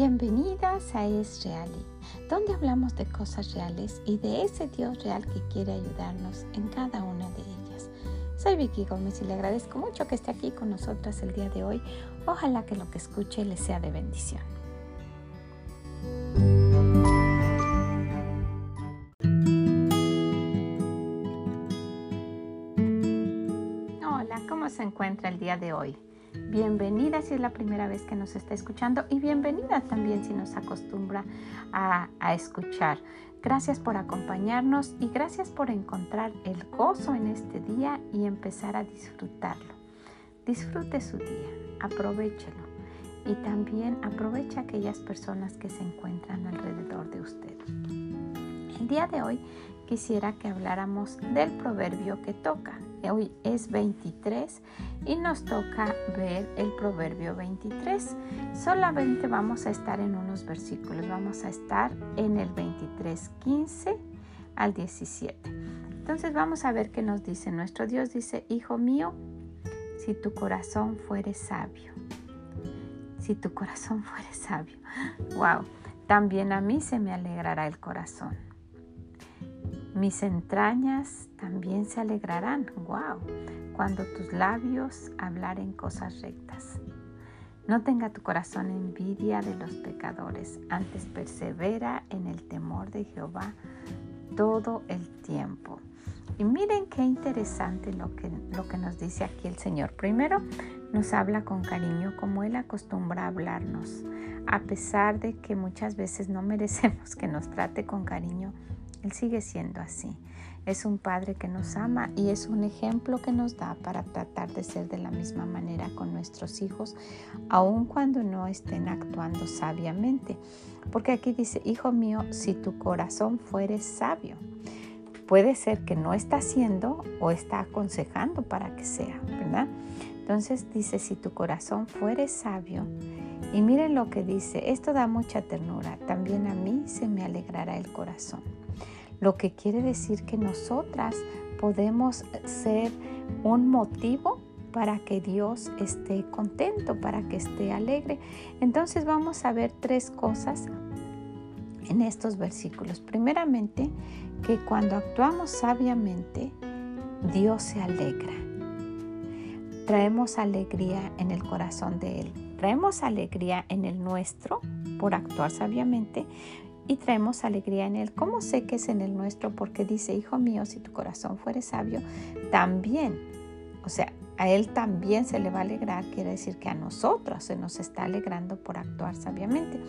Bienvenidas a Es Reali, donde hablamos de cosas reales y de ese Dios real que quiere ayudarnos en cada una de ellas. Soy Vicky Gómez y le agradezco mucho que esté aquí con nosotras el día de hoy. Ojalá que lo que escuche le sea de bendición. Hola, ¿cómo se encuentra el día de hoy? Bienvenida si es la primera vez que nos está escuchando y bienvenida también si nos acostumbra a, escuchar. Gracias por acompañarnos y gracias por encontrar el gozo en este día y empezar a disfrutarlo. Disfrute su día, aprovechelo y también aprovecha aquellas personas que se encuentran alrededor de usted. El día de hoy quisiera que habláramos del proverbio que toca. Hoy es 23 y nos toca ver el proverbio 23. Solamente vamos a estar en unos versículos. Vamos a estar en el 23, 15 al 17. Entonces vamos a ver qué nos dice. Nuestro Dios dice, Hijo mío, si tu corazón fuere sabio. Si tu corazón fuere sabio. Wow. También a mí se me alegrará el corazón mis entrañas también se alegrarán, wow, cuando tus labios hablaren cosas rectas. No tenga tu corazón envidia de los pecadores, antes persevera en el temor de Jehová todo el tiempo. Y miren qué interesante lo que, lo que nos dice aquí el Señor. Primero, nos habla con cariño como Él acostumbra a hablarnos. A pesar de que muchas veces no merecemos que nos trate con cariño, él sigue siendo así. Es un Padre que nos ama y es un ejemplo que nos da para tratar de ser de la misma manera con nuestros hijos, aun cuando no estén actuando sabiamente. Porque aquí dice, hijo mío, si tu corazón fuere sabio, puede ser que no está haciendo o está aconsejando para que sea, ¿verdad? Entonces dice, si tu corazón fuere sabio, y miren lo que dice, esto da mucha ternura, también a mí se me alegrará el corazón lo que quiere decir que nosotras podemos ser un motivo para que Dios esté contento, para que esté alegre. Entonces vamos a ver tres cosas en estos versículos. Primeramente, que cuando actuamos sabiamente, Dios se alegra. Traemos alegría en el corazón de Él. Traemos alegría en el nuestro por actuar sabiamente y traemos alegría en Él. ¿Cómo sé que es en el nuestro? Porque dice, Hijo mío, si tu corazón fuere sabio, también, o sea, a Él también se le va a alegrar, quiere decir que a nosotros se nos está alegrando por actuar sabiamente.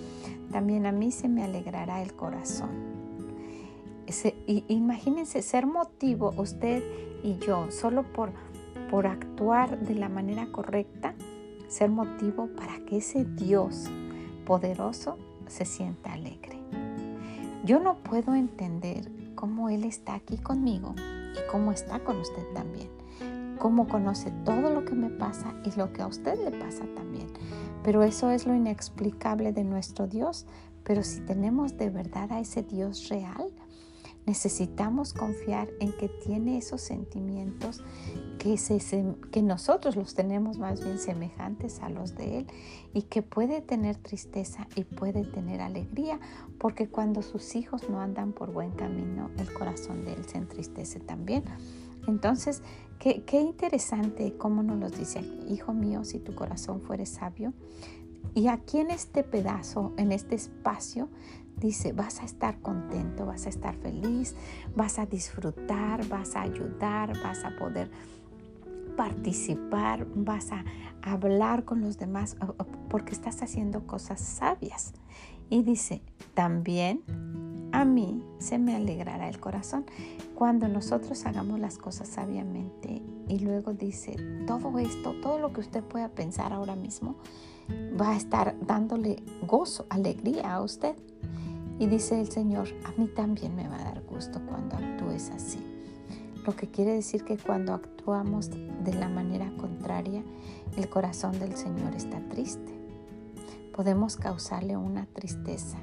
También a mí se me alegrará el corazón. imagínense ser motivo usted y yo solo por, por actuar de la manera correcta, ser motivo para que ese Dios poderoso se sienta alegre. Yo no puedo entender cómo Él está aquí conmigo y cómo está con usted también. Cómo conoce todo lo que me pasa y lo que a usted le pasa también. Pero eso es lo inexplicable de nuestro Dios. Pero si tenemos de verdad a ese Dios real, necesitamos confiar en que tiene esos sentimientos que, nosotros los tenemos más bien semejantes a los de Él y que puede tener tristeza y puede tener alegría, porque cuando sus hijos no andan por buen camino, el corazón de Él se entristece también. Entonces, qué, qué interesante cómo nos lo dice hijo mío, si tu corazón fuere sabio. Y aquí en este pedazo, en este espacio, dice, vas a estar contento, vas a estar feliz, vas a disfrutar, vas a ayudar, vas a poder participar, vas a hablar con los demás porque estás haciendo cosas sabias. Y dice, también a mí se me alegrará el corazón cuando nosotros hagamos las cosas sabiamente. Y luego dice, todo esto, todo lo que usted pueda pensar ahora mismo, va a estar dándole gozo, alegría a usted. Y dice el Señor, a mí también me va a dar gusto cuando actúes así. Lo que quiere decir que cuando actuamos de la manera contraria, el corazón del Señor está triste. Podemos causarle una tristeza.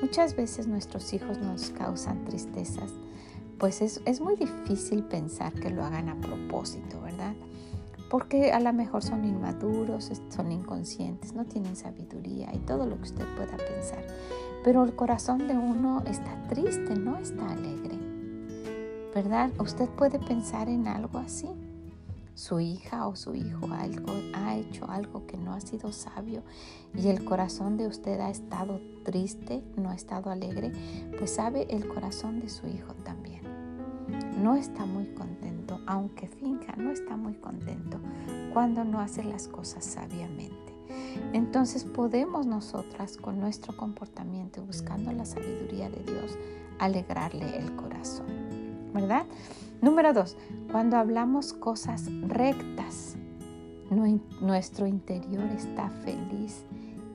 Muchas veces nuestros hijos nos causan tristezas, pues es, es muy difícil pensar que lo hagan a propósito, ¿verdad? porque a lo mejor son inmaduros, son inconscientes, no tienen sabiduría y todo lo que usted pueda pensar. Pero el corazón de uno está triste, no está alegre. ¿Verdad? Usted puede pensar en algo así. Su hija o su hijo ha hecho algo que no ha sido sabio y el corazón de usted ha estado triste, no ha estado alegre, pues sabe el corazón de su hijo también. No está muy contento, aunque finja, no está muy contento cuando no hace las cosas sabiamente. Entonces podemos nosotras con nuestro comportamiento, buscando la sabiduría de Dios, alegrarle el corazón. ¿Verdad? Número dos, cuando hablamos cosas rectas, nuestro interior está feliz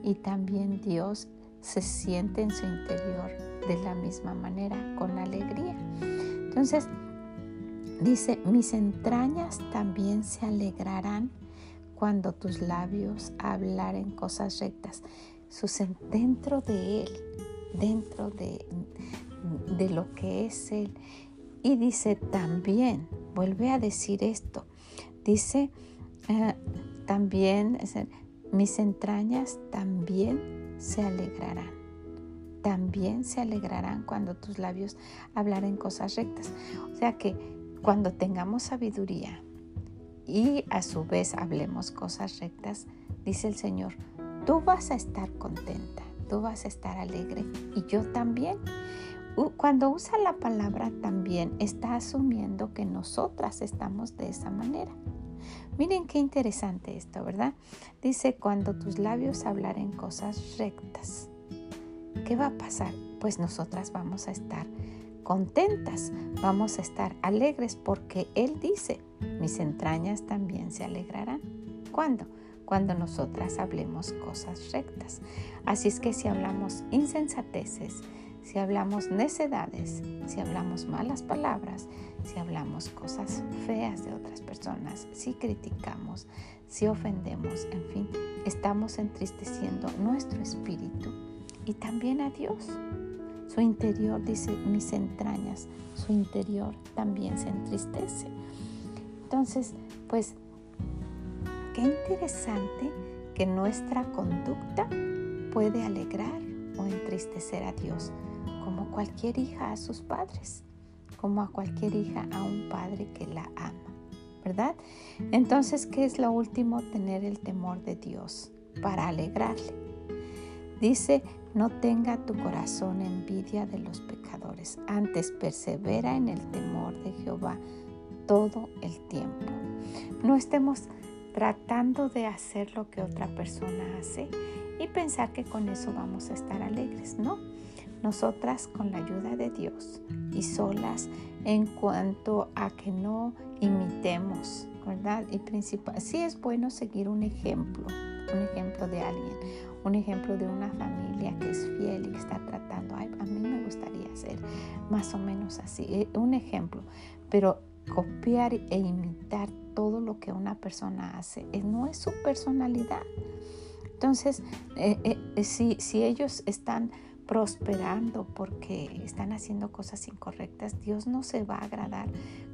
y también Dios se siente en su interior de la misma manera, con alegría. Entonces, dice, mis entrañas también se alegrarán cuando tus labios hablaren cosas rectas. dentro de Él, dentro de, de lo que es Él. Y dice también, vuelve a decir esto, dice eh, también, mis entrañas también se alegrarán. También se alegrarán cuando tus labios hablaren cosas rectas. O sea que cuando tengamos sabiduría, y a su vez hablemos cosas rectas, dice el Señor, tú vas a estar contenta, tú vas a estar alegre y yo también. Cuando usa la palabra también está asumiendo que nosotras estamos de esa manera. Miren qué interesante esto, ¿verdad? Dice, cuando tus labios hablaren cosas rectas, ¿qué va a pasar? Pues nosotras vamos a estar contentas, vamos a estar alegres porque Él dice, mis entrañas también se alegrarán. ¿Cuándo? Cuando nosotras hablemos cosas rectas. Así es que si hablamos insensateces, si hablamos necedades, si hablamos malas palabras, si hablamos cosas feas de otras personas, si criticamos, si ofendemos, en fin, estamos entristeciendo nuestro espíritu y también a Dios. Su interior, dice, mis entrañas, su interior también se entristece. Entonces, pues, qué interesante que nuestra conducta puede alegrar o entristecer a Dios, como cualquier hija a sus padres, como a cualquier hija a un padre que la ama, ¿verdad? Entonces, ¿qué es lo último? Tener el temor de Dios para alegrarle. Dice, no tenga tu corazón envidia de los pecadores, antes persevera en el temor de Jehová todo el tiempo. No estemos tratando de hacer lo que otra persona hace y pensar que con eso vamos a estar alegres, ¿no? Nosotras con la ayuda de Dios y solas en cuanto a que no imitemos, ¿verdad? Y principal, sí es bueno seguir un ejemplo, un ejemplo de alguien, un ejemplo de una familia que es fiel y que está tratando, Ay, a mí me gustaría ser más o menos así, eh, un ejemplo, pero copiar e imitar todo lo que una persona hace eh, no es su personalidad. Entonces, eh, si, si ellos están prosperando porque están haciendo cosas incorrectas, Dios no se va a agradar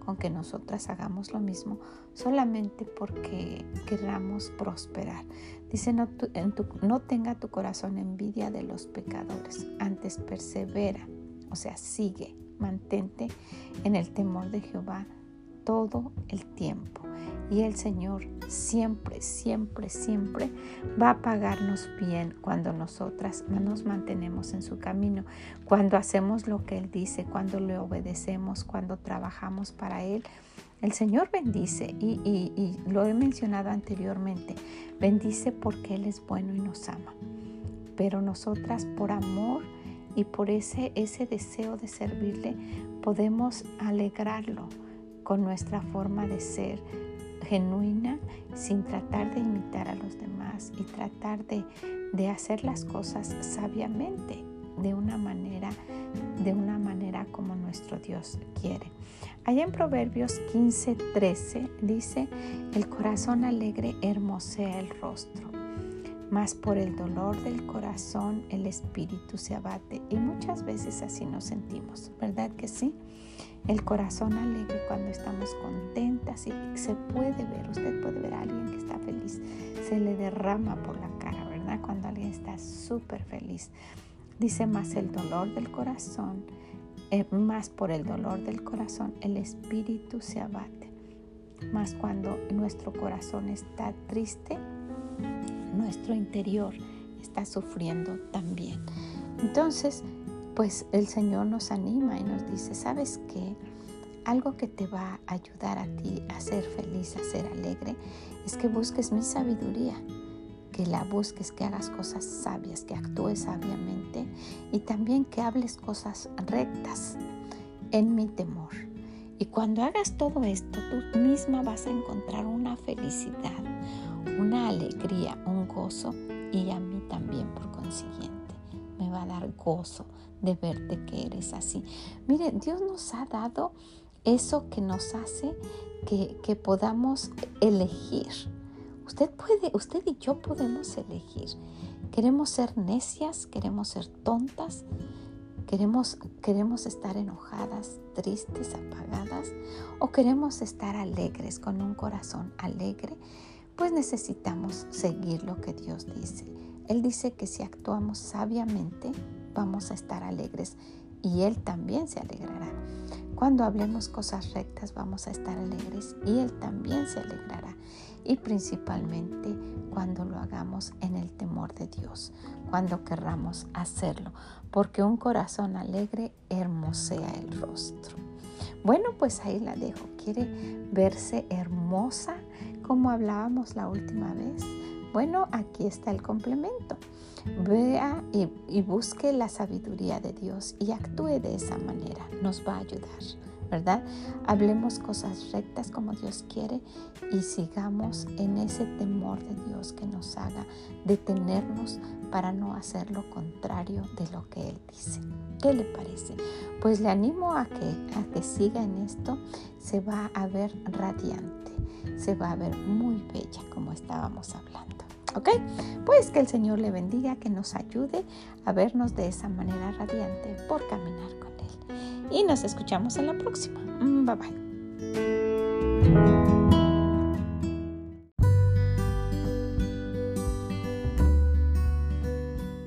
con que nosotras hagamos lo mismo solamente porque queramos prosperar. Dice, no, no tenga tu corazón envidia de los pecadores, antes persevera, o sea, sigue, mantente en el temor de Jehová todo el tiempo. Y el Señor siempre, siempre, siempre va a pagarnos bien cuando nosotras nos mantenemos en su camino, cuando hacemos lo que Él dice, cuando le obedecemos, cuando trabajamos para Él. El Señor bendice y, lo he mencionado anteriormente, bendice porque Él es bueno y nos ama. Pero nosotras por amor y por ese deseo de servirle podemos alegrarlo con nuestra forma de ser genuina sin tratar de imitar a los demás y tratar de, de hacer las cosas sabiamente de una manera de una manera como nuestro Dios quiere. Allá en Proverbios 15, 13 dice, el corazón alegre hermosea el rostro, Mas por el dolor del corazón el espíritu se abate y muchas veces así nos sentimos, ¿verdad que sí? El corazón alegre cuando estamos contentas y se puede ver, usted puede ver a alguien que está feliz, se le derrama por la cara, ¿verdad? Cuando alguien está súper feliz. Dice más el dolor del corazón, eh, más por el dolor del corazón el espíritu se abate. Más cuando nuestro corazón está triste, nuestro interior está sufriendo también. Entonces, pues el Señor nos anima y nos dice, ¿sabes qué? Algo que te va a ayudar a ti a ser feliz, a ser alegre, es que busques mi sabiduría, que la busques, que hagas cosas sabias, que actúes sabiamente y también que hables cosas rectas en mi temor. Y cuando hagas todo esto, tú misma vas a encontrar una felicidad, una alegría, un gozo y a mí también por consiguiente. Me va a dar gozo de verte que eres así. Mire, Dios nos ha dado eso que nos hace que, que podamos elegir. Usted puede, usted y yo podemos elegir. Queremos ser necias, queremos ser tontas, queremos, queremos estar enojadas, tristes, apagadas, o queremos estar alegres, con un corazón alegre pues necesitamos seguir lo que Dios dice. Él dice que si actuamos sabiamente, vamos a estar alegres y Él también se alegrará. Cuando hablemos cosas rectas, vamos a estar alegres y Él también se alegrará. Y principalmente cuando lo hagamos en el temor de Dios, cuando querramos hacerlo, porque un corazón alegre hermosea el rostro. Bueno, pues ahí la dejo. ¿Quiere verse hermosa como hablábamos la última vez? Bueno, aquí está el complemento. Vea y, busque la sabiduría de Dios y actúe de esa manera. Nos va a ayudar, ¿verdad? Hablemos cosas rectas como Dios quiere y sigamos en ese temor de Dios que nos haga detenernos para no hacer lo contrario de lo que Él dice. ¿Qué le parece? Pues le animo a que, que siga en esto. Se va a ver radiante, se va a ver muy bella como estábamos hablando. ¿Ok? Pues que el Señor le bendiga, que nos ayude a vernos de esa manera radiante por caminar. Y nos escuchamos en la próxima. Mm, bye bye.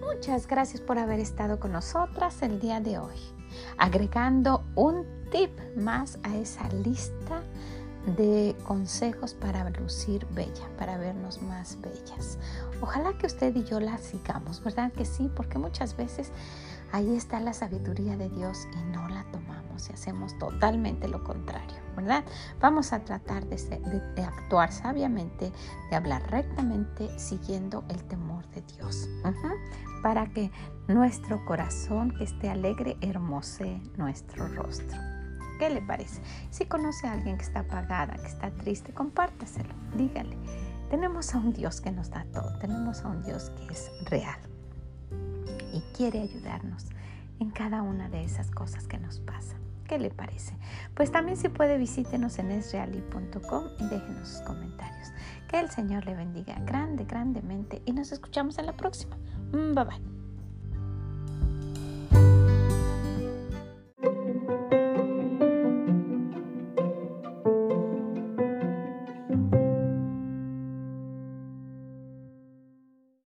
Muchas gracias por haber estado con nosotras el día de hoy, agregando un tip más a esa lista de consejos para lucir bella, para vernos más bellas. Ojalá que usted y yo la sigamos, ¿verdad que sí? Porque muchas veces ahí está la sabiduría de Dios y no la tomamos y hacemos totalmente lo contrario, ¿verdad? Vamos a tratar de, actuar sabiamente, de hablar rectamente, siguiendo el temor de Dios, para que nuestro corazón que esté alegre hermose nuestro rostro. ¿Qué le parece? Si conoce a alguien que está apagada, que está triste, compártaselo, dígale. Tenemos a un Dios que nos da todo, tenemos a un Dios que es real y quiere ayudarnos en cada una de esas cosas que nos pasan. ¿Qué le parece? Pues también si puede visítenos en esreali.com y déjenos sus comentarios. Que el Señor le bendiga grande, grandemente y nos escuchamos en la próxima. Mm, bye bye.